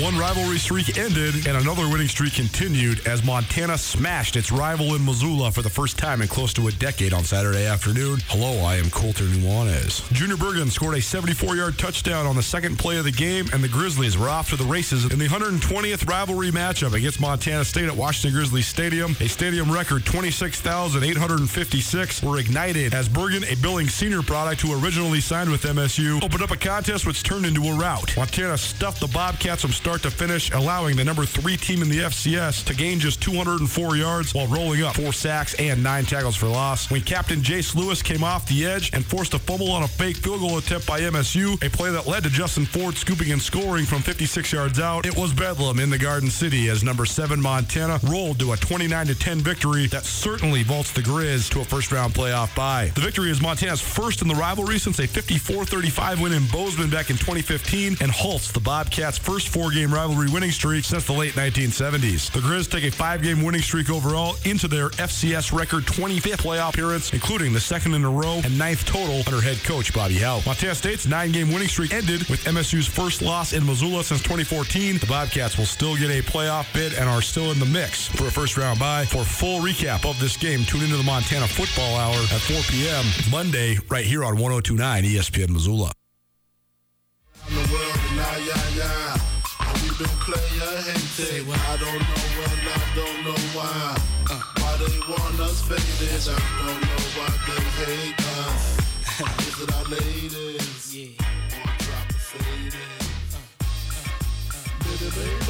One rivalry streak ended and another winning streak continued as Montana smashed its rival in Missoula for the first time in close to a decade on Saturday afternoon. Hello, I am Colter Nuanez. Junior Bergen scored a 74-yard touchdown on the second play of the game, and the Grizzlies were off to the races in the 120th rivalry matchup against Montana State at Washington Grizzlies Stadium. A stadium record 26,856 were ignited as Bergen, a Billings senior product who originally signed with MSU, opened up a contest which turned into a rout. Montana stuffed the Bobcats from start to finish, allowing the number three team in the FCS to gain just 204 yards while rolling up four sacks and nine tackles for loss. When Captain Jace Lewis came off the edge and forced a fumble on a fake field goal attempt by MSU, a play that led to Justin Ford scooping and scoring from 56 yards out, it was bedlam in the Garden City as number seven Montana rolled to a 29 10 victory that certainly vaults the Grizz to a first round playoff bye. The victory is Montana's first in the rivalry since a 54 35 win in Bozeman back in 2015 and halts the Bobcats' first four game rivalry winning streak since the late 1970s. The Grizz take a five game winning streak overall into their FCS record 25th playoff appearance, including the second in a row and ninth total under head coach Bobby Hauck. Montana State's nine game winning streak ended with MSU's first loss in Missoula since 2014. The Bobcats will still get a playoff bid and are still in the mix for a first round bye. For full recap of this game, tune into the Montana Football Hour at 4 p.m. Monday, right here on 1029 ESPN Missoula. Player hated. I don't know when, I don't know why. Uh. Why they want us faded. I don't know why they hate us. Is it our ladies? Yeah. Or drop the faded? Uh, uh, baby, baby.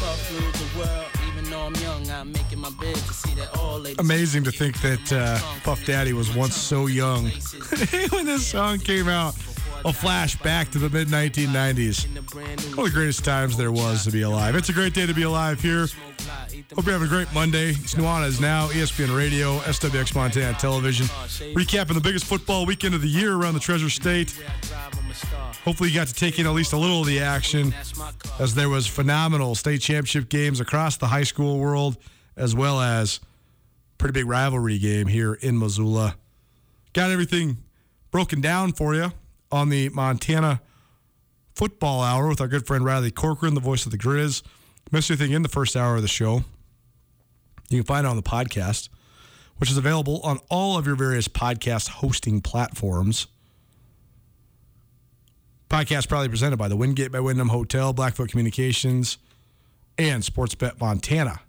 Puff rule the world, even though I'm young, I'm making my bed to see that all ladies. Amazing to think that uh, Puff Daddy was once so young when this song came out. A flashback to the mid 1990s. One of the greatest times there was to be alive. It's a great day to be alive here. Hope you're having a great Monday. It's Nuanez now, ESPN Radio, SWX Montana Television. Recapping the biggest football weekend of the year around the Treasure State. Hopefully, you got to take in at least a little of the action as there was phenomenal state championship games across the high school world, as well as pretty big rivalry game here in Missoula. Got everything broken down for you on the Montana Football Hour with our good friend Riley Corcoran, the voice of the Grizz. missed anything in the first hour of the show, you can find it on the podcast, which is available on all of your various podcast hosting platforms. Podcast proudly presented by the Wingate by Wyndham Hotel, Blackfoot Communications, and Sportsbet Montana.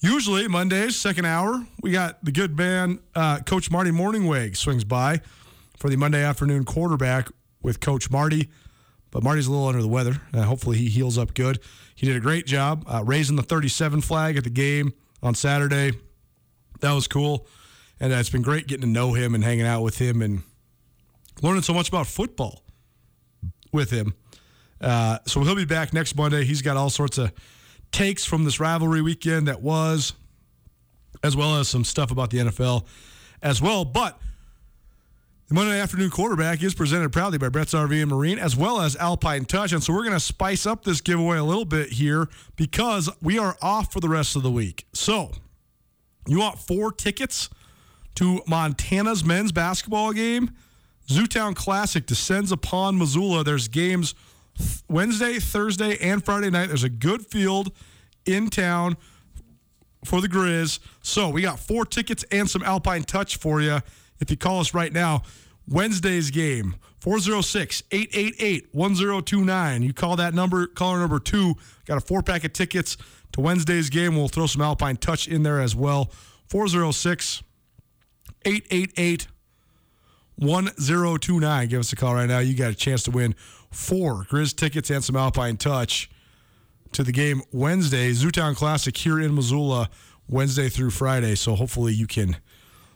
Usually Mondays, second hour, we got the good man, uh, Coach Marty Mornhinweg swings by for the Monday afternoon quarterback with Coach Marty. But Marty's a little under the weather. Uh, hopefully he heals up good. He did a great job uh, raising the 37 flag at the game on Saturday. That was cool. And uh, it's been great getting to know him and hanging out with him and learning so much about football with him. Uh, so he'll be back next Monday. He's got all sorts of takes from this rivalry weekend that was, as well as some stuff about the NFL as well. But the Monday afternoon quarterback is presented proudly by Brett's RV and Marine, as well as Alpine Touch. And so we're going to spice up this giveaway a little bit here because we are off for the rest of the week. So you want four tickets to Montana's men's basketball game? Zootown Classic descends upon Missoula. There's games Wednesday, Thursday, and Friday night. There's a good field in town for the Grizz. So we got four tickets and some Alpine Touch for you. If you call us right now, Wednesday's game, 406 888 1029. You call that number, caller number two. Got a four pack of tickets to Wednesday's game. We'll throw some Alpine Touch in there as well. 406 888 1029. Give us a call right now. You got a chance to win four Grizz tickets and some Alpine Touch to the game Wednesday. Zootown Classic here in Missoula, Wednesday through Friday. So hopefully you can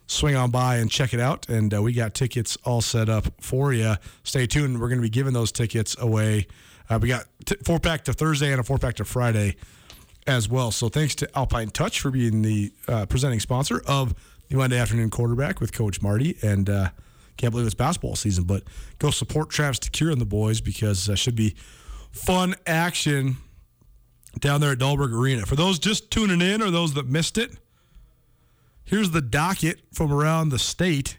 swing on by and check it out. And uh, we got tickets all set up for you. Stay tuned. We're going to be giving those tickets away. Uh, we got t- four pack to Thursday and a four pack to Friday as well. So thanks to Alpine Touch for being the uh, presenting sponsor of the Monday afternoon quarterback with Coach Marty. And uh, can't believe it's basketball season, but go support Travis DeCuire and the boys because uh, should be fun action down there at Dahlberg Arena. For those just tuning in or those that missed it, here's the docket from around the state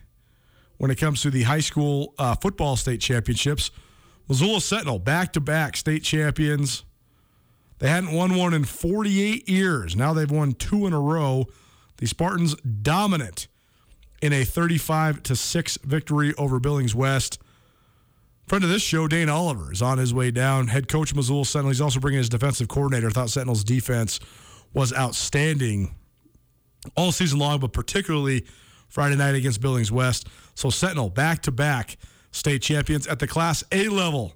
when it comes to the high school uh, football state championships. Missoula Sentinel, back to back state champions. They hadn't won one in 48 years. Now they've won two in a row. The Spartans dominant in a 35 to 6 victory over Billings West. Friend of this show, Dane Oliver, is on his way down. Head coach Missoula Sentinel. He's also bringing his defensive coordinator. Thought Sentinel's defense was outstanding all season long, but particularly Friday night against Billings West. So Sentinel back to back state champions at the Class A level.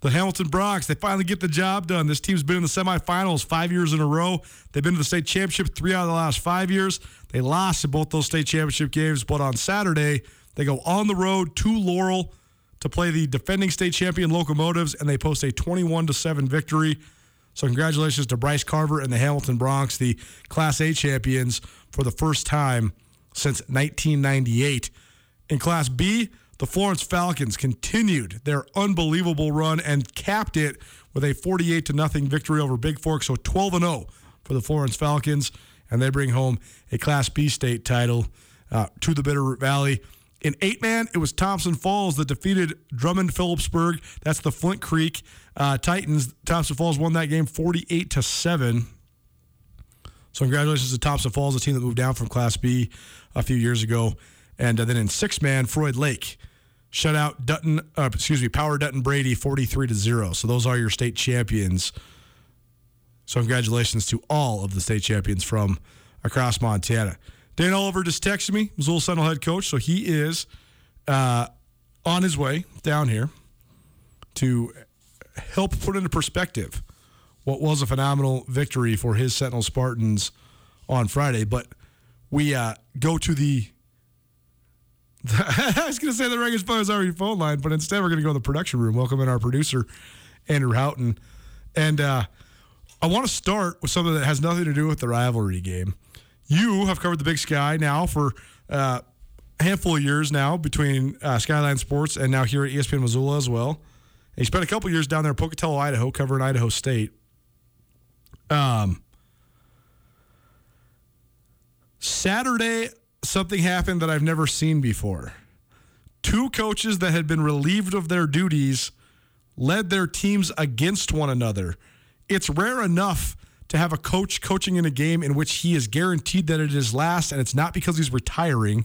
The Hamilton Broncs, they finally get the job done. This team's been in the semifinals five years in a row. They've been to the state championship three out of the last five years. They lost in both those state championship games, but on Saturday, they go on the road to Laurel to play the defending state champion Locomotives, and they post a 21 7 victory. So, congratulations to Bryce Carver and the Hamilton Broncs, the Class A champions for the first time since 1998. In Class B, the Florence Falcons continued their unbelievable run and capped it with a 48 to nothing victory over Bigfork. So 12 and 0 for the Florence Falcons, and they bring home a Class B state title uh, to the Bitterroot Valley. In eight man, it was Thompson Falls that defeated Drummond Philipsburg. That's the Flint Creek uh, Titans. Thompson Falls won that game 48 to seven. So congratulations to Thompson Falls, a team that moved down from Class B a few years ago. And uh, then in six man, Froid Lake shut out Dutton, uh, excuse me, Power Dutton Brady 43 to 0. So those are your state champions. So congratulations to all of the state champions from across Montana. Dane Oliver just texted me, Missoula Sentinel head coach, so he is uh, on his way down here to help put into perspective what was a phenomenal victory for his Sentinel Spartans on Friday. But we uh, go to the I was going to say the Reagan Phone is already phone line, but instead we're going to go to the production room. Welcome in our producer, Andrew Houghton. And uh, I want to start with something that has nothing to do with the rivalry game. You have covered the Big Sky now for uh, a handful of years now between uh, Skyline Sports and now here at ESPN Missoula as well. And you spent a couple years down there in Pocatello, Idaho, covering Idaho State. Um, Saturday, something happened that I've never seen before. Two coaches that had been relieved of their duties led their teams against one another it's rare enough to have a coach coaching in a game in which he is guaranteed that it is last, and it's not because he's retiring.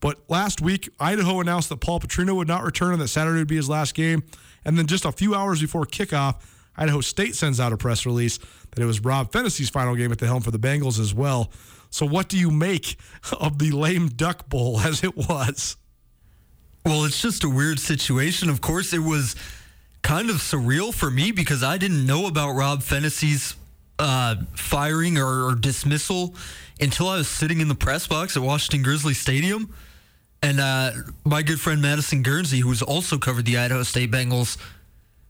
But last week, Idaho announced that Paul Petrino would not return and that Saturday would be his last game. And then just a few hours before kickoff, Idaho State sends out a press release that it was Rob Phenicie's final game at the helm for the Bengals as well. So, what do you make of the lame duck bowl as it was? Well, it's just a weird situation. Of course, it was kind of surreal for me because I didn't know about Rob Phenicie's uh, firing or, or, dismissal until I was sitting in the press box at Washington Grizzly Stadium. And uh, my good friend Madison Guernsey, who's also covered the Idaho State Bengals,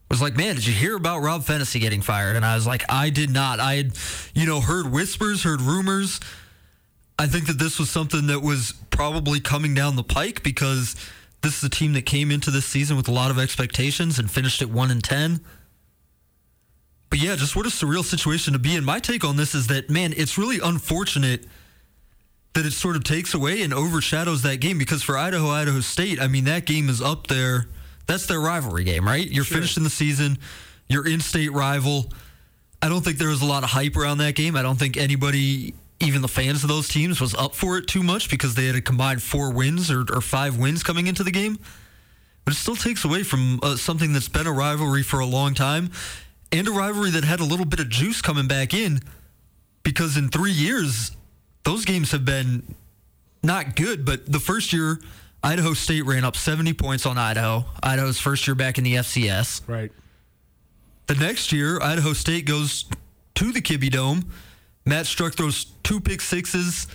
was like, "Man, did you hear about Rob Phenicie getting fired?" And I was like, "I did not. I had, you know, heard whispers, heard rumors. I think that this was something that was probably coming down the pike because this is a team that came into this season with a lot of expectations and finished at one and ten." But yeah, just what a surreal situation to be in. My take on this is that, man, it's really unfortunate that it sort of takes away and overshadows that game because for Idaho, Idaho State, I mean, that game is up there. That's their rivalry game, right? You're sure. finishing the season, you're in state rival. I don't think there was a lot of hype around that game. I don't think anybody, even the fans of those teams, was up for it too much because they had a combined four wins or, or five wins coming into the game. But it still takes away from uh, something that's been a rivalry for a long time and a rivalry that had a little bit of juice coming back in because in three years, those games have been not good. But the first year, Idaho State ran up 70 points on Idaho. Idaho's first year back in the FCS. Right. The next year, Idaho State goes to the Kibbie Dome. Matt Struck throws two pick sixes,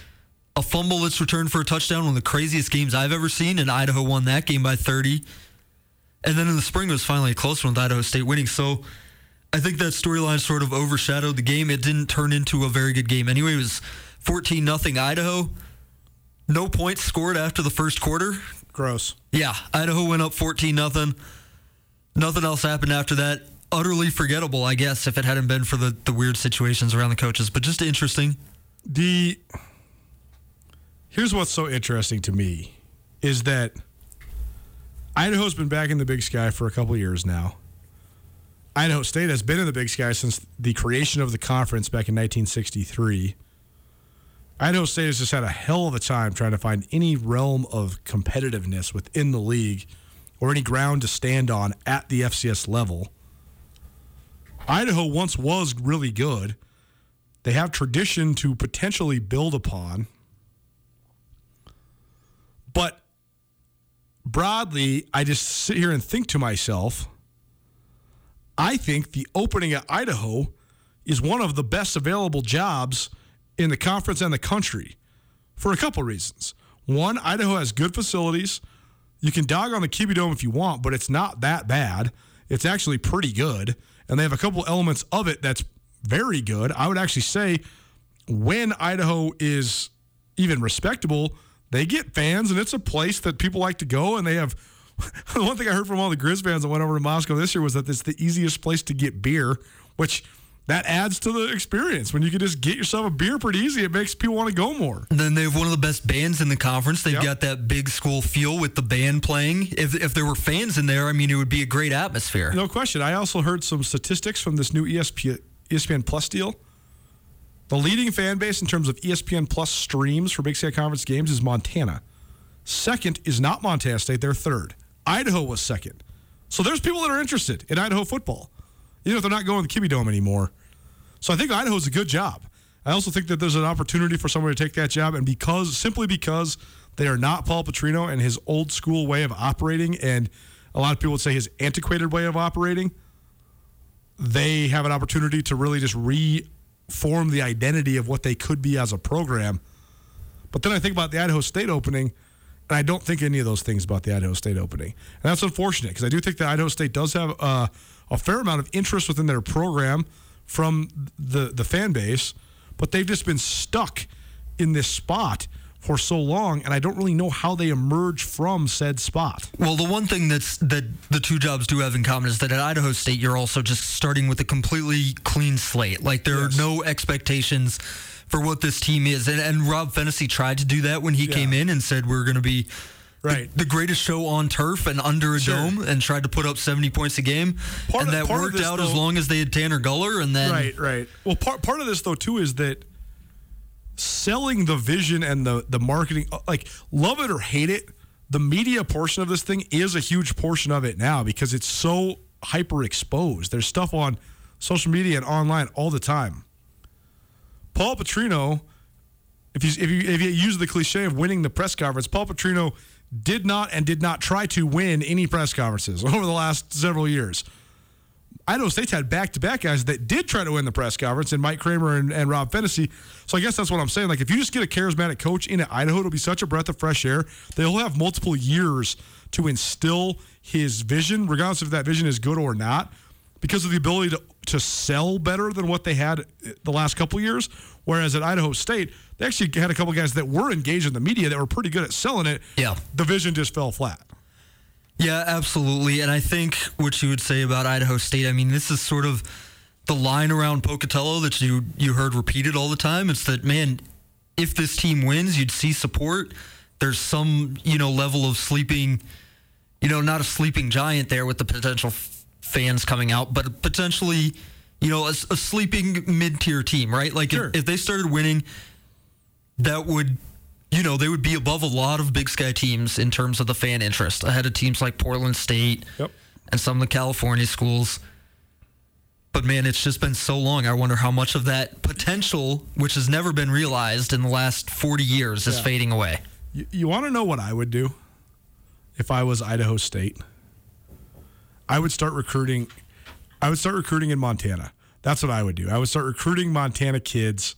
a fumble that's returned for a touchdown, one of the craziest games I've ever seen, and Idaho won that game by 30. And then in the spring, it was finally a close one with Idaho State winning. So I think that storyline sort of overshadowed the game. It didn't turn into a very good game. Anyway, it was 14 nothing Idaho. No points scored after the first quarter. Gross. Yeah, Idaho went up 14 nothing. Nothing else happened after that. Utterly forgettable, I guess, if it hadn't been for the, the weird situations around the coaches, but just interesting. The Here's what's so interesting to me is that Idaho's been back in the big sky for a couple years now. Idaho State has been in the Big Sky since the creation of the conference back in 1963. Idaho State has just had a hell of a time trying to find any realm of competitiveness within the league or any ground to stand on at the FCS level. Idaho once was really good. They have tradition to potentially build upon. But broadly, I just sit here and think to myself, I think the opening at Idaho is one of the best available jobs in the conference and the country for a couple reasons. One, Idaho has good facilities. You can dog on the Kibbie Dome if you want, but it's not that bad. It's actually pretty good. And they have a couple elements of it that's very good. I would actually say when Idaho is even respectable, they get fans and it's a place that people like to go and they have the one thing I heard from all the Grizz fans that went over to Moscow this year was that it's the easiest place to get beer, which that adds to the experience. When you can just get yourself a beer pretty easy, it makes people want to go more. And then they have one of the best bands in the conference. They've yep. got that big school feel with the band playing. If, if there were fans in there, I mean, it would be a great atmosphere. No question. I also heard some statistics from this new ESPN, ESPN Plus deal. The leading fan base in terms of ESPN Plus streams for Big Sky Conference games is Montana. Second is not Montana State, they're third. Idaho was second. So there's people that are interested in Idaho football, even if they're not going to the Dome anymore. So I think Idaho's a good job. I also think that there's an opportunity for somebody to take that job, and because simply because they are not Paul Petrino and his old school way of operating, and a lot of people would say his antiquated way of operating, they have an opportunity to really just reform the identity of what they could be as a program. But then I think about the Idaho State opening and I don't think any of those things about the Idaho State opening. And that's unfortunate because I do think that Idaho State does have uh, a fair amount of interest within their program from the, the fan base, but they've just been stuck in this spot for so long, and I don't really know how they emerge from said spot. Well, the one thing that's that the two jobs do have in common is that at Idaho State, you're also just starting with a completely clean slate. Like there yes. are no expectations for what this team is. And, and Rob Phenicie tried to do that when he yeah. came in and said we're going to be Right. the, the greatest show on turf and under a Sure. dome, and tried to put up seventy points a game, Part and that of worked this, out as long as they had Tanner Gueller, and then Right, right. Well, part part of this though too is that selling the vision and the the marketing, uh, like love it or hate it, the media portion of this thing is a huge portion of it now because it's so hyper exposed. There's stuff on social media and online all the time. Paul Petrino, if you if you if you use the cliche of winning the press conference, Paul Petrino did not and did not try to win any press conferences over the last several years. Idaho State's had back to back guys that did try to win the press conference, and Mike Kramer and, and Rob Phenicie. So I guess that's what I'm saying. Like, if you just get a charismatic coach in Idaho, it'll be such a breath of fresh air. They'll have multiple years to instill his vision, regardless if that vision is good or not, because of the ability to, to sell better than what they had the last couple years. Whereas at Idaho State, they actually had a couple guys that were engaged in the media that were pretty good at selling it. Yeah. The vision just fell flat. Yeah, absolutely. And I think what you would say about Idaho State, I mean, this is sort of the line around Pocatello that you you heard repeated all the time. It's that man, if this team wins, you'd see support. There's some, you know, level of sleeping, you know, not a sleeping giant there with the potential fans coming out, but potentially, you know, a sleeping mid-tier team, right? Like Sure. if, if they started winning, that would you know, they would be above a lot of Big Sky teams in terms of the fan interest, ahead of teams like Portland State Yep. and some of the California schools. But man, it's just been so long. I wonder how much of that potential, which has never been realized in the last 40 years, is Yeah. fading away. You, you want to know what I would do if I was Idaho State? I would start recruiting. I would start recruiting in Montana. That's what I would do. I would start recruiting Montana kids.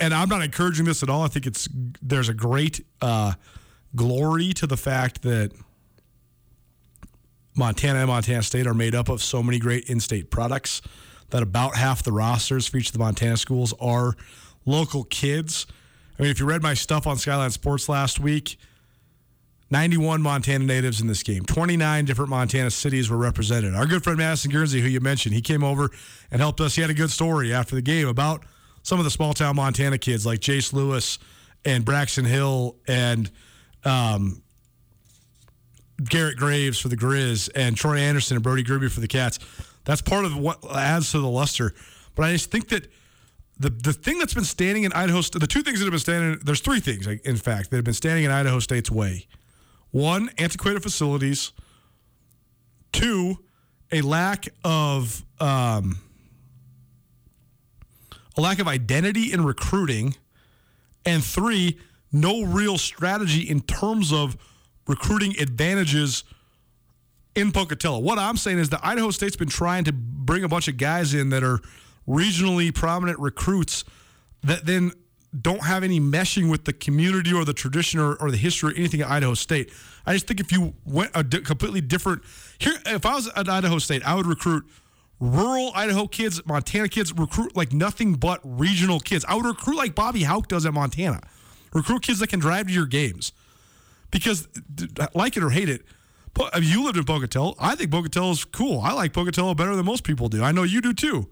And I'm not encouraging this at all. I think it's there's a great uh, glory to the fact that Montana and Montana State are made up of so many great in-state products that about half the rosters for each of the Montana schools are local kids. I mean, if you read my stuff on Skyline Sports last week, 91 Montana natives in this game. 29 different Montana cities were represented. Our good friend Madison Guernsey, who you mentioned, he came over and helped us. He had a good story after the game about some of the small town Montana kids like Jace Lewis and Braxton Hill and um, Garrett Graves for the Grizz and Troy Anderson and Brody Grebe for the Cats. That's part of what adds to the luster. But I just think that the the thing that's been standing in Idaho, the two things that have been standing, there's three things, in fact, that have been standing in Idaho State's way. One, antiquated facilities. Two, a lack of um, a lack of identity in recruiting, and three, no real strategy in terms of recruiting advantages in Pocatello. What I'm saying is that Idaho State's been trying to bring a bunch of guys in that are regionally prominent recruits that then don't have any meshing with the community or the tradition or, or the history or anything at Idaho State. I just think if you went a di- completely different here, if I was at Idaho State, I would recruit rural Idaho kids, Montana kids, recruit like nothing but regional kids. I would recruit like Bobby Hauck does at Montana. Recruit kids that can drive to your games because like it or hate it, you lived in Pocatello. I think Pocatello is cool. I like Pocatello better than most people do. I know you do too.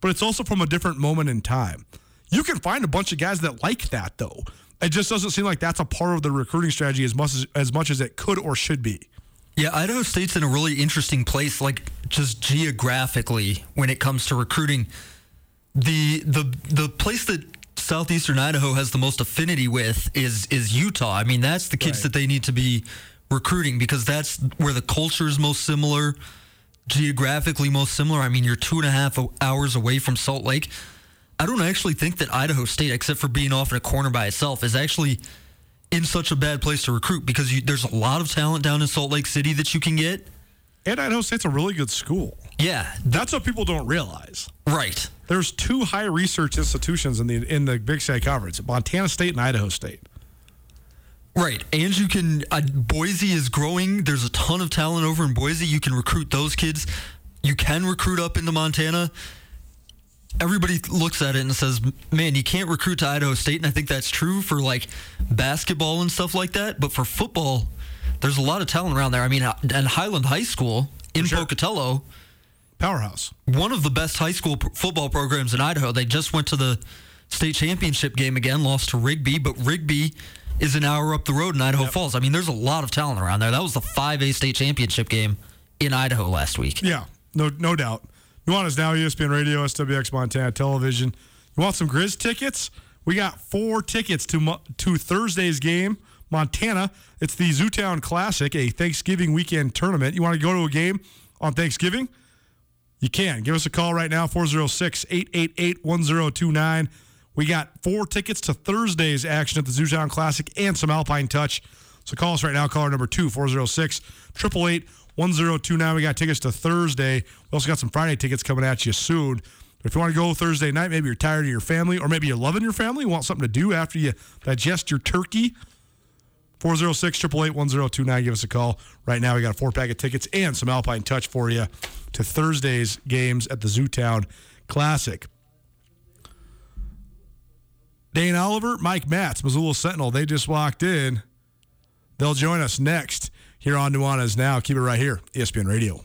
But it's also from a different moment in time. You can find a bunch of guys that like that though. It just doesn't seem like that's a part of the recruiting strategy as much as, as much as it could or should be. Yeah, Idaho State's in a really interesting place, like just geographically when it comes to recruiting. The the the place that southeastern Idaho has the most affinity with is is Utah. I mean, that's the kids Right. that they need to be recruiting because that's where the culture is most similar, geographically most similar. I mean, you're two and a half hours away from Salt Lake. I don't actually think that Idaho State, except for being off in a corner by itself, is actually in such a bad place to recruit because you, there's a lot of talent down in Salt Lake City that you can get. And Idaho State's a really good school. Yeah, That's what people don't realize. right. There's two high research institutions in the in the Big Sky Conference: Montana State and Idaho State. Right. And you can, uh, Boise is growing. There's a ton of talent over in Boise. You can recruit those kids. You can recruit up into Montana. Everybody looks at it and says, man, you can't recruit to Idaho State. And I think that's true for like basketball and stuff like that. But for football, there's a lot of talent around there. I mean, uh, and Highland High School in sure. Pocatello, Powerhouse. one of the best high school p- football programs in Idaho. They just went to the state championship game again, lost to Rigby, but Rigby is an hour up the road in Idaho Falls. I mean, there's a lot of talent around there. That was the 5A state championship game in Idaho last week. Yeah, no, no doubt. Nuanez now E ESPN Radio, SWX Montana Television. You want some Grizz tickets? We got four tickets to to Thursday's game, Montana. It's the Zootown Classic, a Thanksgiving weekend tournament. You want to go to a game on Thanksgiving? You can. Give us a call right now, 406 888 1029. We got four tickets to Thursday's action at the Zootown Classic and some Alpine Touch. So call us right now, caller number two, 406 888 1029. We got tickets to Thursday. We also got some Friday tickets coming at you soon. If you want to go Thursday night, maybe you're tired of your family, or maybe you're loving your family, want something to do after you digest your turkey, 406 888 1029. Give us a call. Right now, we got a four pack of tickets and some Alpine Touch for you to Thursday's games at the Zootown Classic. Dane Oliver, Mike Matz, Missoula Sentinel, they just walked in. They'll join us next here on Nuanez Now. Keep it right here, ESPN Radio.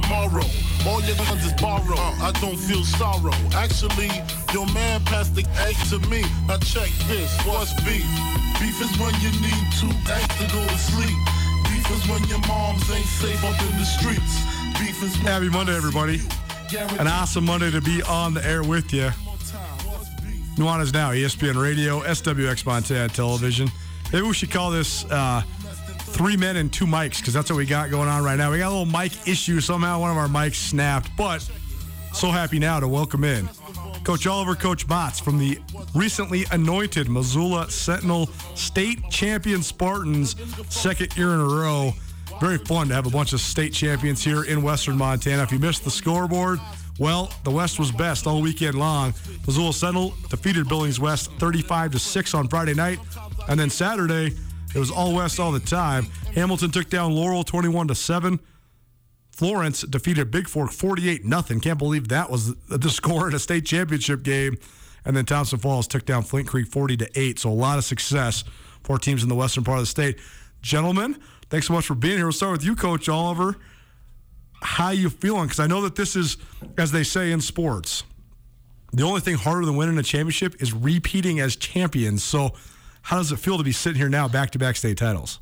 tomorrow. All your guns is borrow. I don't feel sorrow. Actually, your man passed the egg to me. Now check this. What's beef? Beef is when you need two eggs to go to sleep. Beef is when your moms ain't safe up in the streets. Beef is when Happy Monday, everybody. An awesome Monday to be on the air with you. Nuanez Now, ESPN Radio, SWX Montana Television. Maybe we should call this uh, three men and two mics because that's what we got going on right now. We got a little mic issue. Somehow one of our mics snapped, but so happy now to welcome in Coach Oliver, Coach Matz from the recently anointed Missoula Sentinel State Champion Spartans, second year in a row. Very fun to have a bunch of state champions here in Western Montana. If you missed the scoreboard, well, the West was best all weekend long. Missoula Sentinel defeated Billings West 35 to 6 on Friday night. And then Saturday, it was all West all the time. Hamilton took down Laurel 21 to 7. Florence defeated Bigfork 48 nothing. Can't believe that was the score in a state championship game. And then Thompson Falls took down Flint Creek 40 to 8. So a lot of success for teams in the western part of the state. Gentlemen, thanks so much for being here. We'll start with you, Coach Oliver. How you feeling? Because I know that this is, as they say in sports, the only thing harder than winning a championship is repeating as champions. So how does it feel to be sitting here now, back-to-back state titles?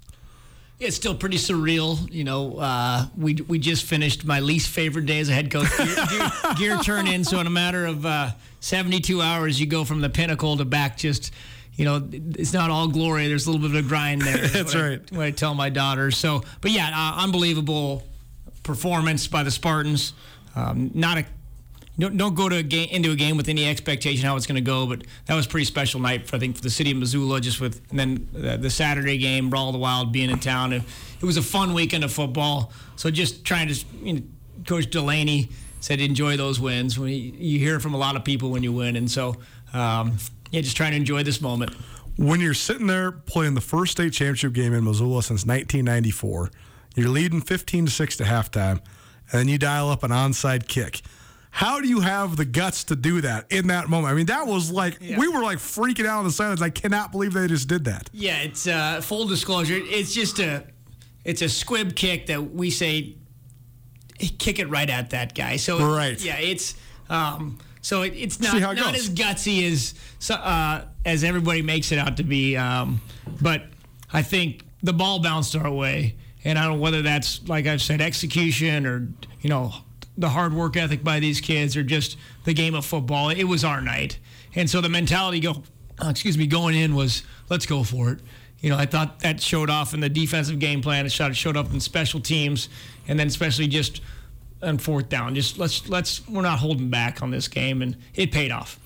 It's still pretty surreal. You know, uh, we we just finished my least favorite day as a head coach. Gear, gear, gear turn in, so in a matter of uh, 72 hours, you go from the pinnacle to back. Just, you know, it's not all glory. There's a little bit of a grind there. That's what I- right. what I tell my daughters. So, but yeah, uh, unbelievable performance by the Spartans. Um, not a don't, don't go to a game, into a game with any expectation how it's going to go, but that was pretty special night for I think for the city of Missoula. Just with and then uh, the Saturday game, Brawl the Wild being in town, and it was a fun weekend of football. So just trying to, you know, Coach Delaney said enjoy those wins. When you, you hear from a lot of people when you win, and so um, yeah, just trying to enjoy this moment. when you're sitting there playing the first state championship game in Missoula since 1994, you're leading 15 to 6 to halftime, and then you dial up an onside kick. How do you have the guts to do that in that moment? I mean, that was like, we were like freaking out on the sidelines. I cannot believe they just did that. Yeah, it's uh, full disclosure. It's just a, it's a squib kick that we say, kick it right at that guy. So Right. yeah, it's um, so it, it's not it not goes. as gutsy as uh, as everybody makes it out to be. Um, but I think the ball bounced our way, and I don't know whether that's like I've said, execution or you know the hard work ethic by these kids or just the game of football. It was our night, and so the mentality go, uh, excuse me, going in was let's go for it. You know, I thought that showed off in the defensive game plan. It showed, showed up in special teams, and then especially just on fourth down. Just let's let's we're not holding back on this game, and it paid off.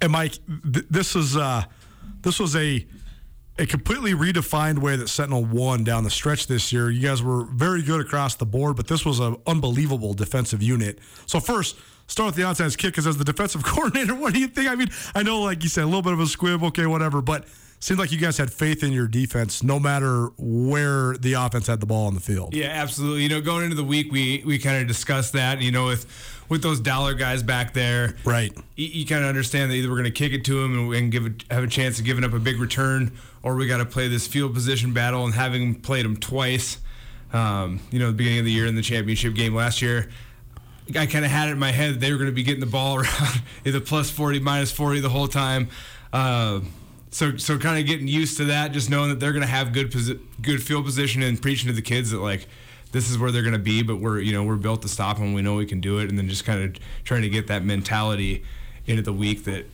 And Mike, th- this is uh, this was a a completely redefined way that Sentinel won down the stretch this year. You guys were very good across the board, but this was an unbelievable defensive unit. So first, start with the onside kick because as the defensive coordinator, what do you think? I mean, I know, like you said, a little bit of a squib, okay, whatever, but seemed like you guys had faith in your defense no matter where the offense had the ball on the field. Yeah, absolutely. You know, going into the week, we we kind of discussed that. You know, with with those dollar guys back there, right? You, you kind of understand that either we're going to kick it to them and, and give it, have a chance of giving up a big return, or we got to play this field position battle. And having played them twice, um, you know, the beginning of the year in the championship game last year. I kind of had it in my head that they were going to be getting the ball around either plus 40, minus 40 the whole time. Uh, so so kind of getting used to that, just knowing that they're going to have good posi- good field position and preaching to the kids that like this is where they're going to be, but we're you know we're built to stop them. We know we can do it, and then just kind of trying to get that mentality into the week that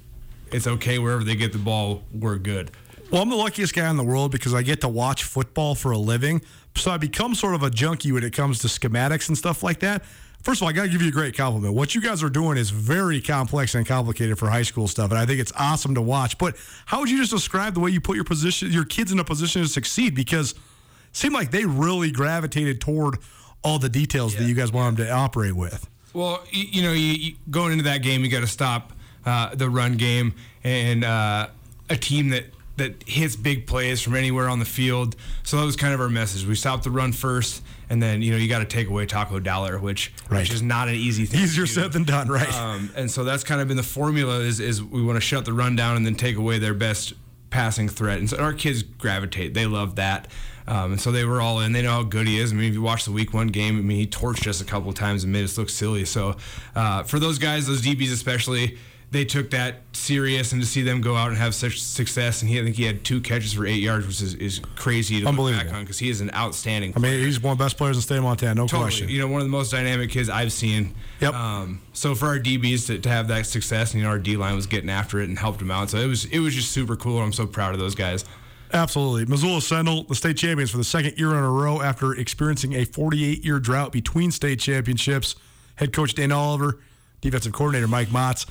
it's okay wherever they get the ball, we're good. Well, I'm the luckiest guy in the world because I get to watch football for a living. So I become sort of a junkie when it comes to schematics and stuff like that. First of all, I got to give you a great compliment. What you guys are doing is very complex and complicated for high school stuff, and I think it's awesome to watch. But how would you just describe the way you put your position, your kids in a position to succeed? Because it seemed like they really gravitated toward all the details yeah. that you guys want them to operate with. Well, you, you know, you, you, going into that game, you got to stop uh, the run game and uh, a team that that hits big plays from anywhere on the field. So that was kind of our message. We stopped the run first, and then you know you got to take away Taco Dollar, which right. which is not an easy thing. Easier said than done, right? Um, and so that's kind of been the formula: is is we want to shut the run down and then take away their best passing threat. And so our kids gravitate; they love that. Um, and so they were all in. They know how good he is. I mean, if you watch the Week One game, I mean, he torched us a couple of times and made us look silly. So uh, for those guys, those DBs especially they took that serious, and to see them go out and have such success, and he I think he had two catches for eight yards, which is, is crazy to look back on because he is an outstanding. Player. I mean, he's one of the best players in the state of Montana, no totally. question. You know, one of the most dynamic kids I've seen. Yep. Um, so for our DBs to, to have that success, and you know, our D line was getting after it and helped him out. So it was it was just super cool. I'm so proud of those guys. Absolutely. Missoula Sentinel, the state champions for the second year in a row after experiencing a 48 year drought between state championships. Head coach Dane Oliver, defensive coordinator Mike Matz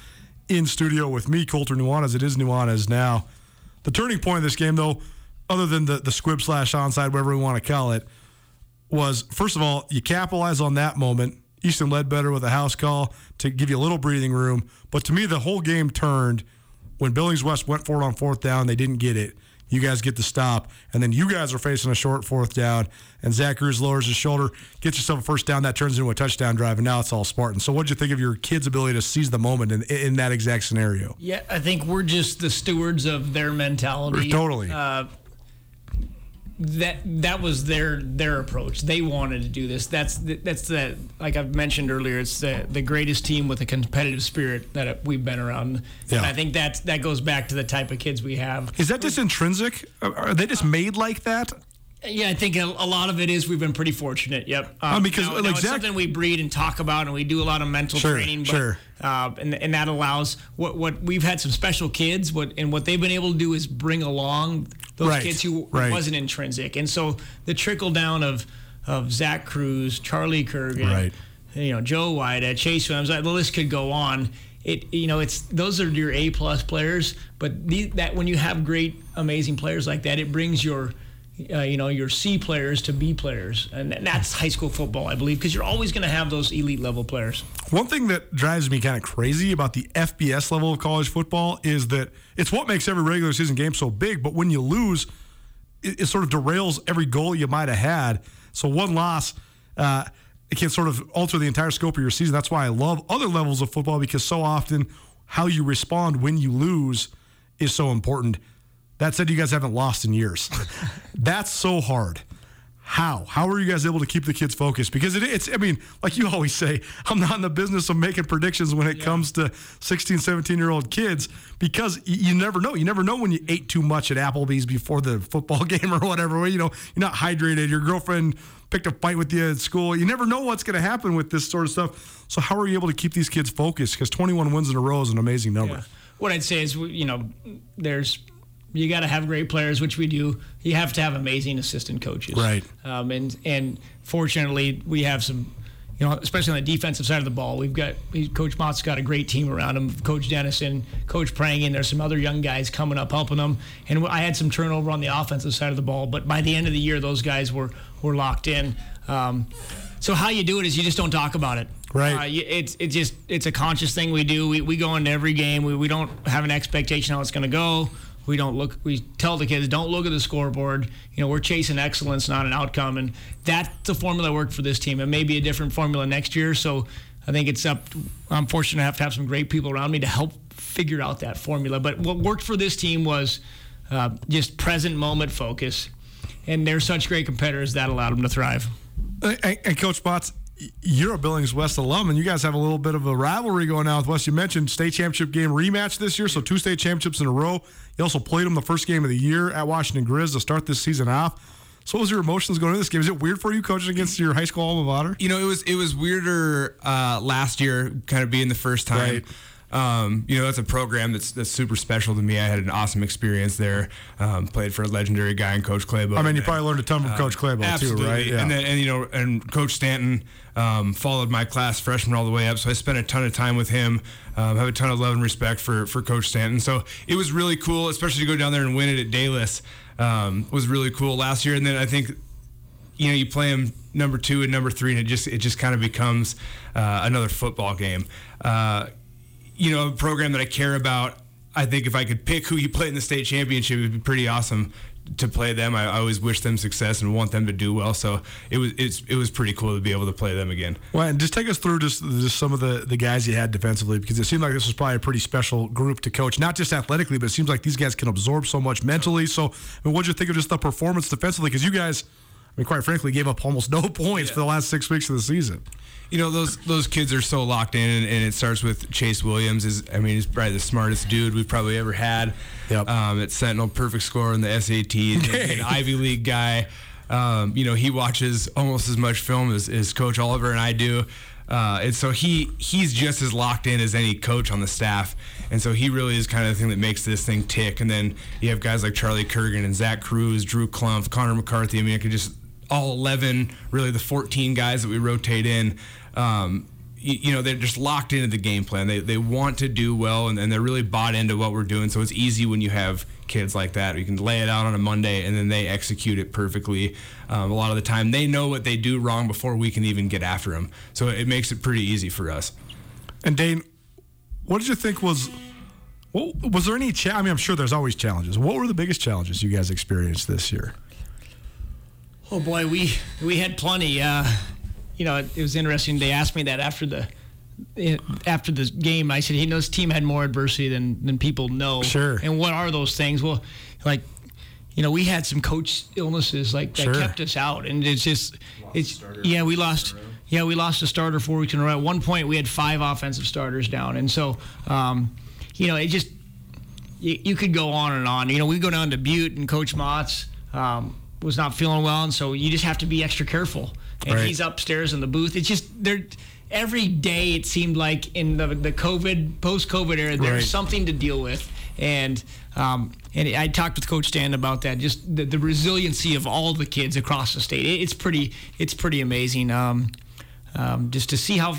in studio with me, Colter Nuanez. It is Nuanez now. The turning point of this game, though, other than the, the squib slash onside, whatever we want to call it, was first of all, you capitalize on that moment. Easton Ledbetter with a house call to give you a little breathing room. But to me, the whole game turned when Billings West went for it on fourth down. They didn't get it. You guys get the stop, and then you guys are facing a short fourth down, and Zach Cruz lowers his shoulder, gets yourself a first down. That turns into a touchdown drive, and now it's all Spartan. So, what did you think of your kids' ability to seize the moment in, in that exact scenario? Yeah, I think we're just the stewards of their mentality. Totally. Uh, that that was their their approach. They wanted to do this. That's the, that's the like I've mentioned earlier. It's the the greatest team with a competitive spirit that we've been around. Yeah. And I think that that goes back to the type of kids we have. Is that just intrinsic? Are they just made like that? Yeah, I think a, a lot of it is we've been pretty fortunate. Yep. Um, uh, because now, like now it's something we breed and talk about, and we do a lot of mental Sure, training. But, sure. Uh, and and that allows what what we've had some special kids. What and what they've been able to do is bring along those Right, kids who right. wasn't intrinsic, and so the trickle down of of Zach Cruz, Charlie Kurgan, Right. you know Joe White, uh, Chase Williams. The list could go on. It you know it's those are your A plus players, but the, that when you have great amazing players like that, it brings your uh, you know your C players to B players, and that's high school football, I believe, because you're always going to have those elite level players. One thing that drives me kind of crazy about the FBS level of college football is that it's what makes every regular season game so big. But when you lose, it, it sort of derails every goal you might have had. So one loss, uh, it can sort of alter the entire scope of your season. That's why I love other levels of football because so often how you respond when you lose is so important. That said, you guys haven't lost in years. That's so hard. How? How are you guys able to keep the kids focused? Because it, it's, I mean, like you always say, I'm not in the business of making predictions when it comes to 16, 17 year old kids because y- you never know. You never know when you ate too much at Applebee's before the football game or whatever. You know, you're not hydrated. Your girlfriend picked a fight with you at school. You never know what's going to happen with this sort of stuff. So, how are you able to keep these kids focused? Because 21 wins in a row is an amazing number. Yeah. What I'd say is, you know, there's you got to have great players, which we do. You have to have amazing assistant coaches, Right. Um, and and fortunately, we have some. You know, especially on the defensive side of the ball, we've got Coach Mott's got a great team around him. Coach Dennison, Coach Prangan. There's some other young guys coming up helping them. And I had some turnover on the offensive side of the ball, but by the end of the year, those guys were were locked in. Um, So how you do it is you just don't talk about it. Right. Uh, it's it's just it's a conscious thing we do. We, we go into every game. We, we don't have an expectation how it's going to go. We don't look. We tell the kids don't look at the scoreboard. You know we're chasing excellence, not an outcome, and that's the formula that worked for this team. It may be a different formula next year. So I think it's up. I'm fortunate have to have some great people around me to help figure out that formula. But what worked for this team was uh, just present moment focus, and they're such great competitors that allowed them to thrive. And, and Coach Botts, you're a Billings West alum, and you guys have a little bit of a rivalry going on with West. You mentioned state championship game rematch this year, so two state championships in a row. You also played them the first game of the year at Washington Grizz to start this season off. So, what was your emotions going into this game? Is it weird for you coaching against your high school alma mater? You know, it was it was weirder uh, last year, kind of being the first time. Right. Um, you know, that's a program that's that's super special to me. I had an awesome experience there. Um, played for a legendary guy in Coach Klaboe. I mean, you probably learned a ton from uh, Coach Klaboe too, absolutely. right? Yeah. And then, and you know, and Coach Stanton um, followed my class freshman all the way up, so I spent a ton of time with him. Um, have a ton of love and respect for for Coach Stanton. So it was really cool, especially to go down there and win it at Daylis. Um, was really cool last year, and then I think you know you play them number two and number three, and it just it just kind of becomes uh, another football game. Uh, you know, a program that I care about. I think if I could pick who you play in the state championship, it'd be pretty awesome to play them. I, I always wish them success and want them to do well. So it was it was pretty cool to be able to play them again. Well, and just take us through just, just some of the, the guys you had defensively because it seemed like this was probably a pretty special group to coach, not just athletically, but it seems like these guys can absorb so much mentally. So, I mean, what'd you think of just the performance defensively? Because you guys, mean, quite frankly, gave up almost no points for the last six weeks of the season. You know those those kids are so locked in, and, and it starts with Chase Williams. Is I mean, he's probably the smartest dude we've probably ever had. Yep. Um, at Sentinel, perfect score in the SATs, an Ivy League guy. Um, you know, he watches almost as much film as, as Coach Oliver and I do. Uh, and so he he's just as locked in as any coach on the staff, and so he really is kind of the thing that makes this thing tick. And then you have guys like Charlie Kurgan and Zach Cruz, Drew Clump, Connor McCarthy. I mean, I could just all 11, really the 14 guys that we rotate in. Um, you, you know, they're just locked into the game plan. They, they want to do well, and, and they're really bought into what we're doing. So it's easy when you have kids like that. You can lay it out on a Monday, and then they execute it perfectly. Um, a lot of the time, they know what they do wrong before we can even get after them. So it makes it pretty easy for us. And Dane, what did you think was? Was there any? Cha- I mean, I'm sure there's always challenges. What were the biggest challenges you guys experienced this year? Oh boy, we we had plenty. Uh, you know, it, it was interesting. They asked me that after the after the game. I said, "He knows team had more adversity than than people know." Sure. And what are those things? Well, like you know, we had some coach illnesses like that Sure. kept us out, and it's just it's yeah, we lost. Yeah, we lost a starter four weeks in a row. At one point, we had five offensive starters down, and so um, you know, it just you, you could go on and on. You know, we go down to Butte and Coach Matz um, was not feeling well, and so you just have to be extra careful. And Right. he's upstairs in the booth. It's just there. Every day it seemed like in the the COVID post COVID era, there's Right. something to deal with, and um, and I talked with Coach Stan about that. Just the, the resiliency of all the kids across the state. It, it's pretty it's pretty amazing. Um, um, just to see how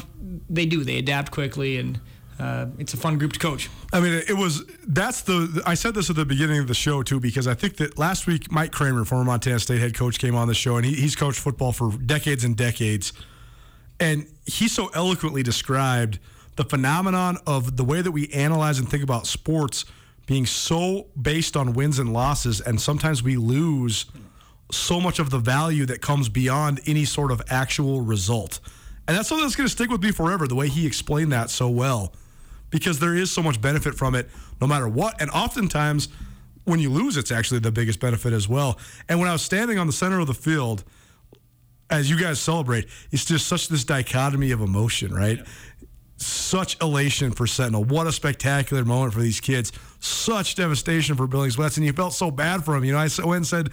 they do, they adapt quickly, and uh, it's a fun group to coach. I mean, it was that's the. I said this at the beginning of the show too because I think that last week Mike Kramer, former Montana State head coach, came on the show and he, he's coached football for decades and decades, and he so eloquently described the phenomenon of the way that we analyze and think about sports being so based on wins and losses, and sometimes we lose so much of the value that comes beyond any sort of actual result. And that's something that's going to stick with me forever, the way he explained that so well, because there is so much benefit from it no matter what. And oftentimes, when you lose, it's actually the biggest benefit as well. And when I was standing on the center of the field, as you guys celebrate, it's just such this dichotomy of emotion, right? Such elation for Sentinel. What a spectacular moment for these kids. Such devastation for Billings West. And you felt so bad for him. You know, I went and said,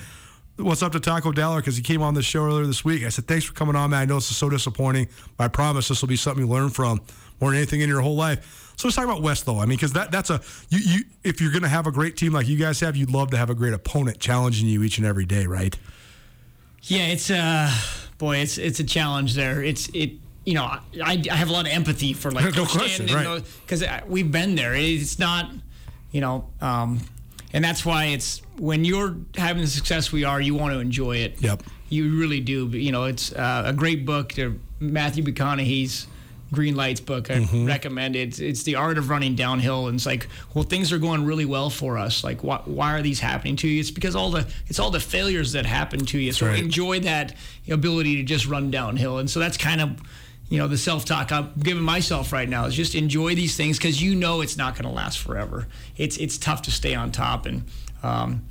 What's up to Taco Dallard? Because he came on the show earlier this week. I said, Thanks for coming on, man. I know this is so disappointing, but I promise this will be something you learn from than anything in your whole life. So let's talk about West, though. I mean, because that, that's a, you, you, if you're going to have a great team like you guys have, you'd love to have a great opponent challenging you each and every day, right? Yeah, it's uh boy, it's it's a challenge there. It's it you know I, I have a lot of empathy for like No question, right. because we've been there. It's not you know um, and that's why it's when you're having the success we are, you want to enjoy it. Yep. You really do. But, You know, it's uh, a great book. Uh, Matthew McConaughey's Green Lights book. I Mhm. recommend it. It's, it's the art of running downhill, and it's like, well, things are going really well for us. Like, why, why are these happening to you? It's because all the it's all the failures that happen to you. So right. enjoy that ability to just run downhill. And so that's kind of you know the self-talk I'm giving myself right now is just enjoy these things because you know it's not going to last forever. It's it's tough to stay on top and um,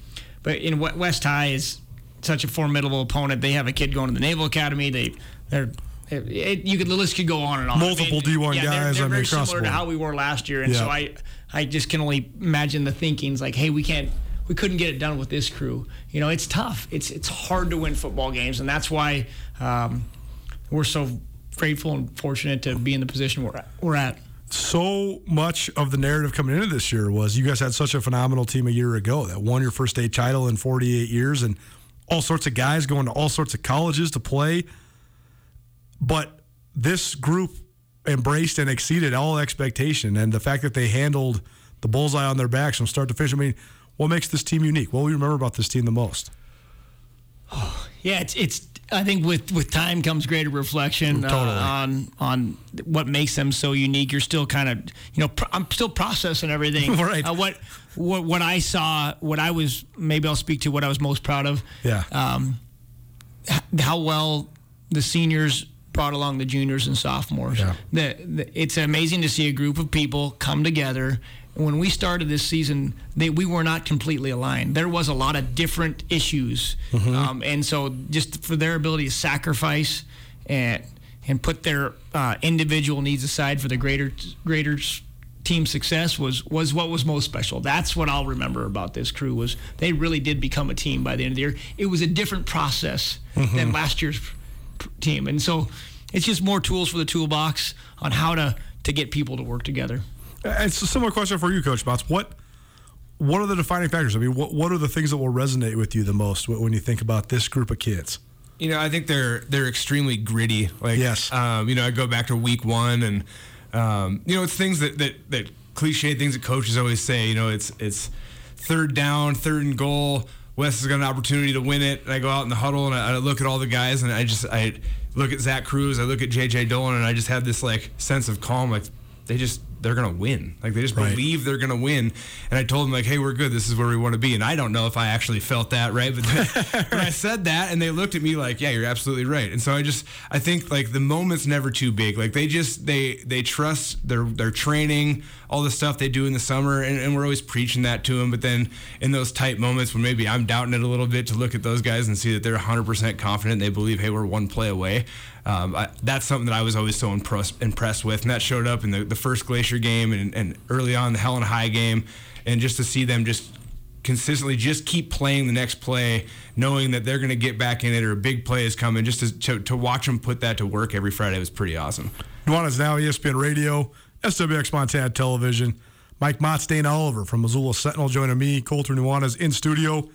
but in West High is such a formidable opponent. They have a kid going to the Naval Academy. They they're it, it, you could the list could go on and on. Multiple D1 yeah, they're- guys, They're, I mean, very similar to how we were last year, and so I I just can only imagine the thinkings like, hey, we can't we couldn't get it done with this crew. You know, it's tough. It's it's hard to win football games, and that's why um, we're so grateful and fortunate to be in the position we're at. We're at. so much of the narrative coming into this year was you guys had such a phenomenal team a year ago that won your first state title in 48 years and all sorts of guys going to all sorts of colleges to play. But this group embraced and exceeded all expectation. And the fact that they handled the bullseye on their backs from start to finish, I mean, what makes this team unique? What will you remember about this team the most? Yeah, it's it's. I think with with time comes greater reflection uh, Totally. on on what makes them so unique. You're still kind of you know pr- I'm still processing everything. Right. Uh, what what what I saw, what I was maybe I'll speak to what I was most proud of. Yeah. Um, how well the seniors brought along the juniors and sophomores. Yeah. It's amazing to see a group of people come together. When we started this season, they, we were not completely aligned. There was a lot of different issues, um, and so just for their ability to sacrifice and and put their uh, individual needs aside for the greater greater team success was was what was most special. That's what I'll remember about this crew was they really did become a team by the end of the year. It was a different process than last year's team, and so it's just more tools for the toolbox on how to to get people to work together. It's a similar question for you, Coach Matz. What what are the defining factors? I mean, what what are the things that will resonate with you the most when you think about this group of kids? You know, I think they're they're extremely gritty. Like, Yes. um, you know, I go back to week one, and um, you know, it's things that that that cliche things that coaches always say. You know, it's it's third down, third and goal. Wes has got an opportunity to win it, and I go out in the huddle and I, I look at all the guys, and I just I look at Zach Cruz, I look at JJ Dolan, and I just have this like sense of calm, like they just they're gonna win. Like they just Right. believe they're gonna win. And I told them like, hey, we're good. This is where we want to be. And I don't know if I actually felt that right, but then, I said that, and they looked at me like, yeah, you're absolutely right. And so I just I think like the moment's never too big. Like they just they they trust their their training, all the stuff they do in the summer, and, and we're always preaching that to them. But then in those tight moments when maybe I'm doubting it a little bit, to look at those guys and see that they're 100% confident, they believe, hey, we're one play away. Um, I, that's something that I was always so impressed impressed with, and that showed up in the, the first Glacier game and, and early on the Helena High game, and just to see them just consistently just keep playing the next play, knowing that they're going to get back in it or a big play is coming. Just to, to, to watch them put that to work every Friday was pretty awesome. Nuanez now ESPN Radio, SWX Montana Television. Mike Dane Oliver from Missoula Sentinel joining me, Colter Nuanez in studio.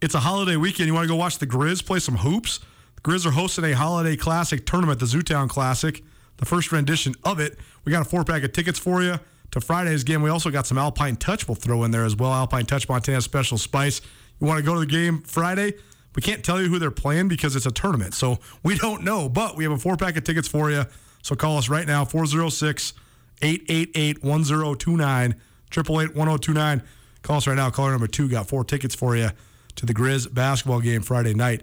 It's a holiday weekend. You want to go watch the Grizz play some hoops? The Grizz are hosting a holiday classic tournament, the Zootown Classic, the first rendition of it. We got a four pack of tickets for you to Friday's game. We also got some Alpine Touch we'll throw in there as well. Alpine Touch Montana Special Spice. You want to go to the game Friday? We can't tell you who they're playing because it's a tournament. So we don't know, but we have a four pack of tickets for you. So call us right now, 406 888 1029, 888 1029. Call us right now. Caller number two got four tickets for you to the Grizz basketball game Friday night.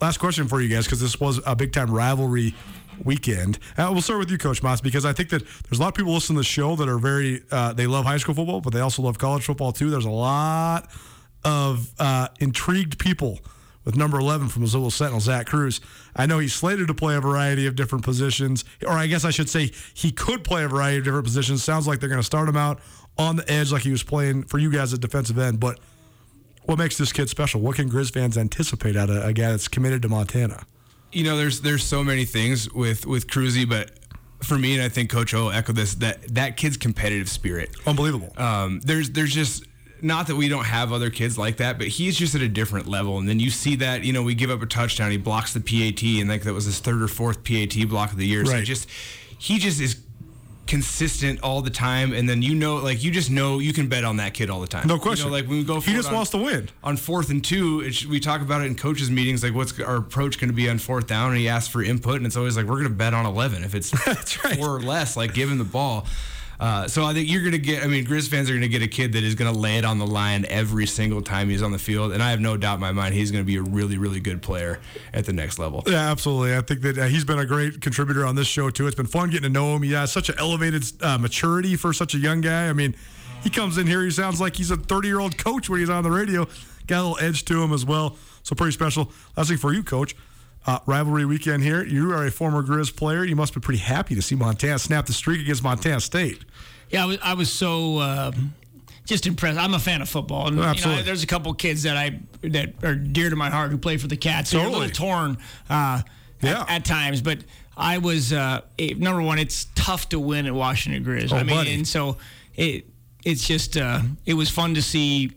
Last question for you guys, because this was a big time rivalry weekend. Uh, we'll start with you, Coach Matz, because I think that there's a lot of people listening to the show that are very, uh, they love high school football, but they also love college football too. There's a lot of uh, intrigued people with number 11 from Missoula Sentinel, Zach Cruz. I know he's slated to play a variety of different positions, or I guess I should say he could play a variety of different positions. Sounds like they're going to start him out on the edge like he was playing for you guys at defensive end, but what makes this kid special? What can Grizz fans anticipate out of a guy that's committed to Montana? You know, there's there's so many things with with Cruzy, but for me, and I think Coach O will echo this that that kid's competitive spirit, unbelievable. Um, there's there's just not that we don't have other kids like that, but he's just at a different level. And then you see that you know we give up a touchdown, he blocks the PAT, and like that was his third or fourth PAT block of the year. So Right. just he just is consistent all the time, and then you know, like you just know you can bet on that kid all the time. No You question. know, like when we go, He just on- wants to win. on fourth and two, it's, we talk about it in coaches' meetings, like what's our approach going to be on fourth down, and he asks for input, and it's always like we're going to bet on eleven if it's four or less, like give him the ball. Uh, so I think you're going to get. I mean, Grizz fans are going to get a kid that is going to lay it on the line every single time he's on the field, and I have no doubt in my mind he's going to be a really, really good player at the next level. Yeah, absolutely. I think that uh, he's been a great contributor on this show too. It's been fun getting to know him. He has such an elevated uh, maturity for such a young guy. I mean, he comes in here, he sounds like he's a 30 year old coach when he's on the radio. Got a little edge to him as well. So pretty special. Last thing for you, coach. Uh, rivalry weekend here. You are a former Grizz player. You must be pretty happy to see Montana snap the streak against Montana State. Yeah, I was, I was so uh, just impressed. I'm a fan of football, and you know, there's a couple kids that I that are dear to my heart who play for the Cats. So you're a Totally. little torn uh, Yeah. at, at times, but I was uh, number one. It's tough to win at Washington Grizz. Oh, I mean, buddy. and so it it's just uh, it was fun to see.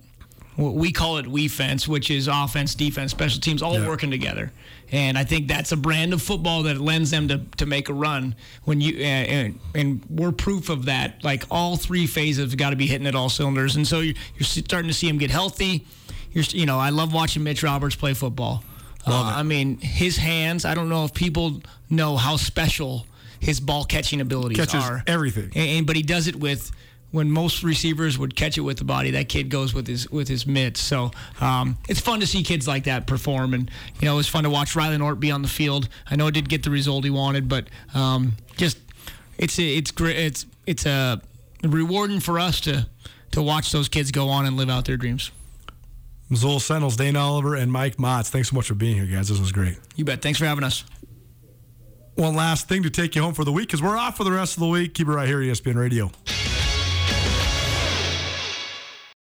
We call it we fence, which is offense, defense, special teams, all Yeah. working together. And I think that's a brand of football that lends them to, to make a run. When you uh, and, and we're proof of that. Like all three phases have got to be hitting at all cylinders. And so you're, you're starting to see him get healthy. You're you know I love watching Mitch Roberts play football. Uh, I mean his hands. I don't know if people know how special his ball catching abilities Catches are. everything. And, and- but he does it with when most receivers would catch it with the body. That kid goes with his with his mitts. So um, it's fun to see kids like that perform, and you know it was fun to watch Riley Nort be on the field. I know it did get the result he wanted, but um, just it's it's great. It's it's a rewarding for us to to watch those kids go on and live out their dreams. Missoula Sentinels, Dane Oliver, and Mike Matz. Thanks so much for being here, guys. This was great. You bet. Thanks for having us. One last thing to take you home for the week because we're off for the rest of the week. Keep it right here, ESPN Radio.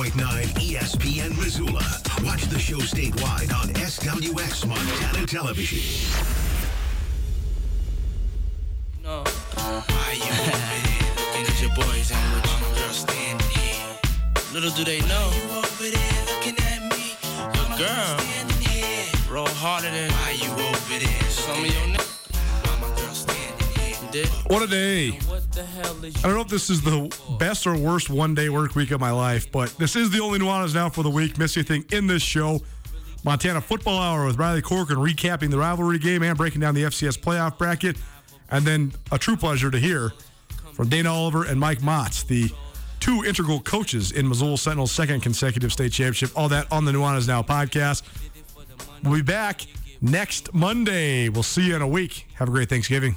102.9 ESPN Missoula. Watch the show statewide on SWX Montana Television. No. Why you looking at your boys and your girl standing here? Little do they know. You over there looking at me. Your girl standing here. Roll harder than why you over there. Some of your niggas. My girl standing here. Did. What a day. I don't know if this is the best or worst one day work week of my life, but this is the only Nuanez now for the week. Miss anything in this show? Montana Football Hour with Riley Corcoran recapping the rivalry game and breaking down the FCS playoff bracket. And then a true pleasure to hear from Dane Oliver and Mike Matz, the two integral coaches in Missoula Sentinel's second consecutive state championship. All that on the Nuanez Now podcast. We'll be back next Monday. We'll see you in a week. Have a great Thanksgiving.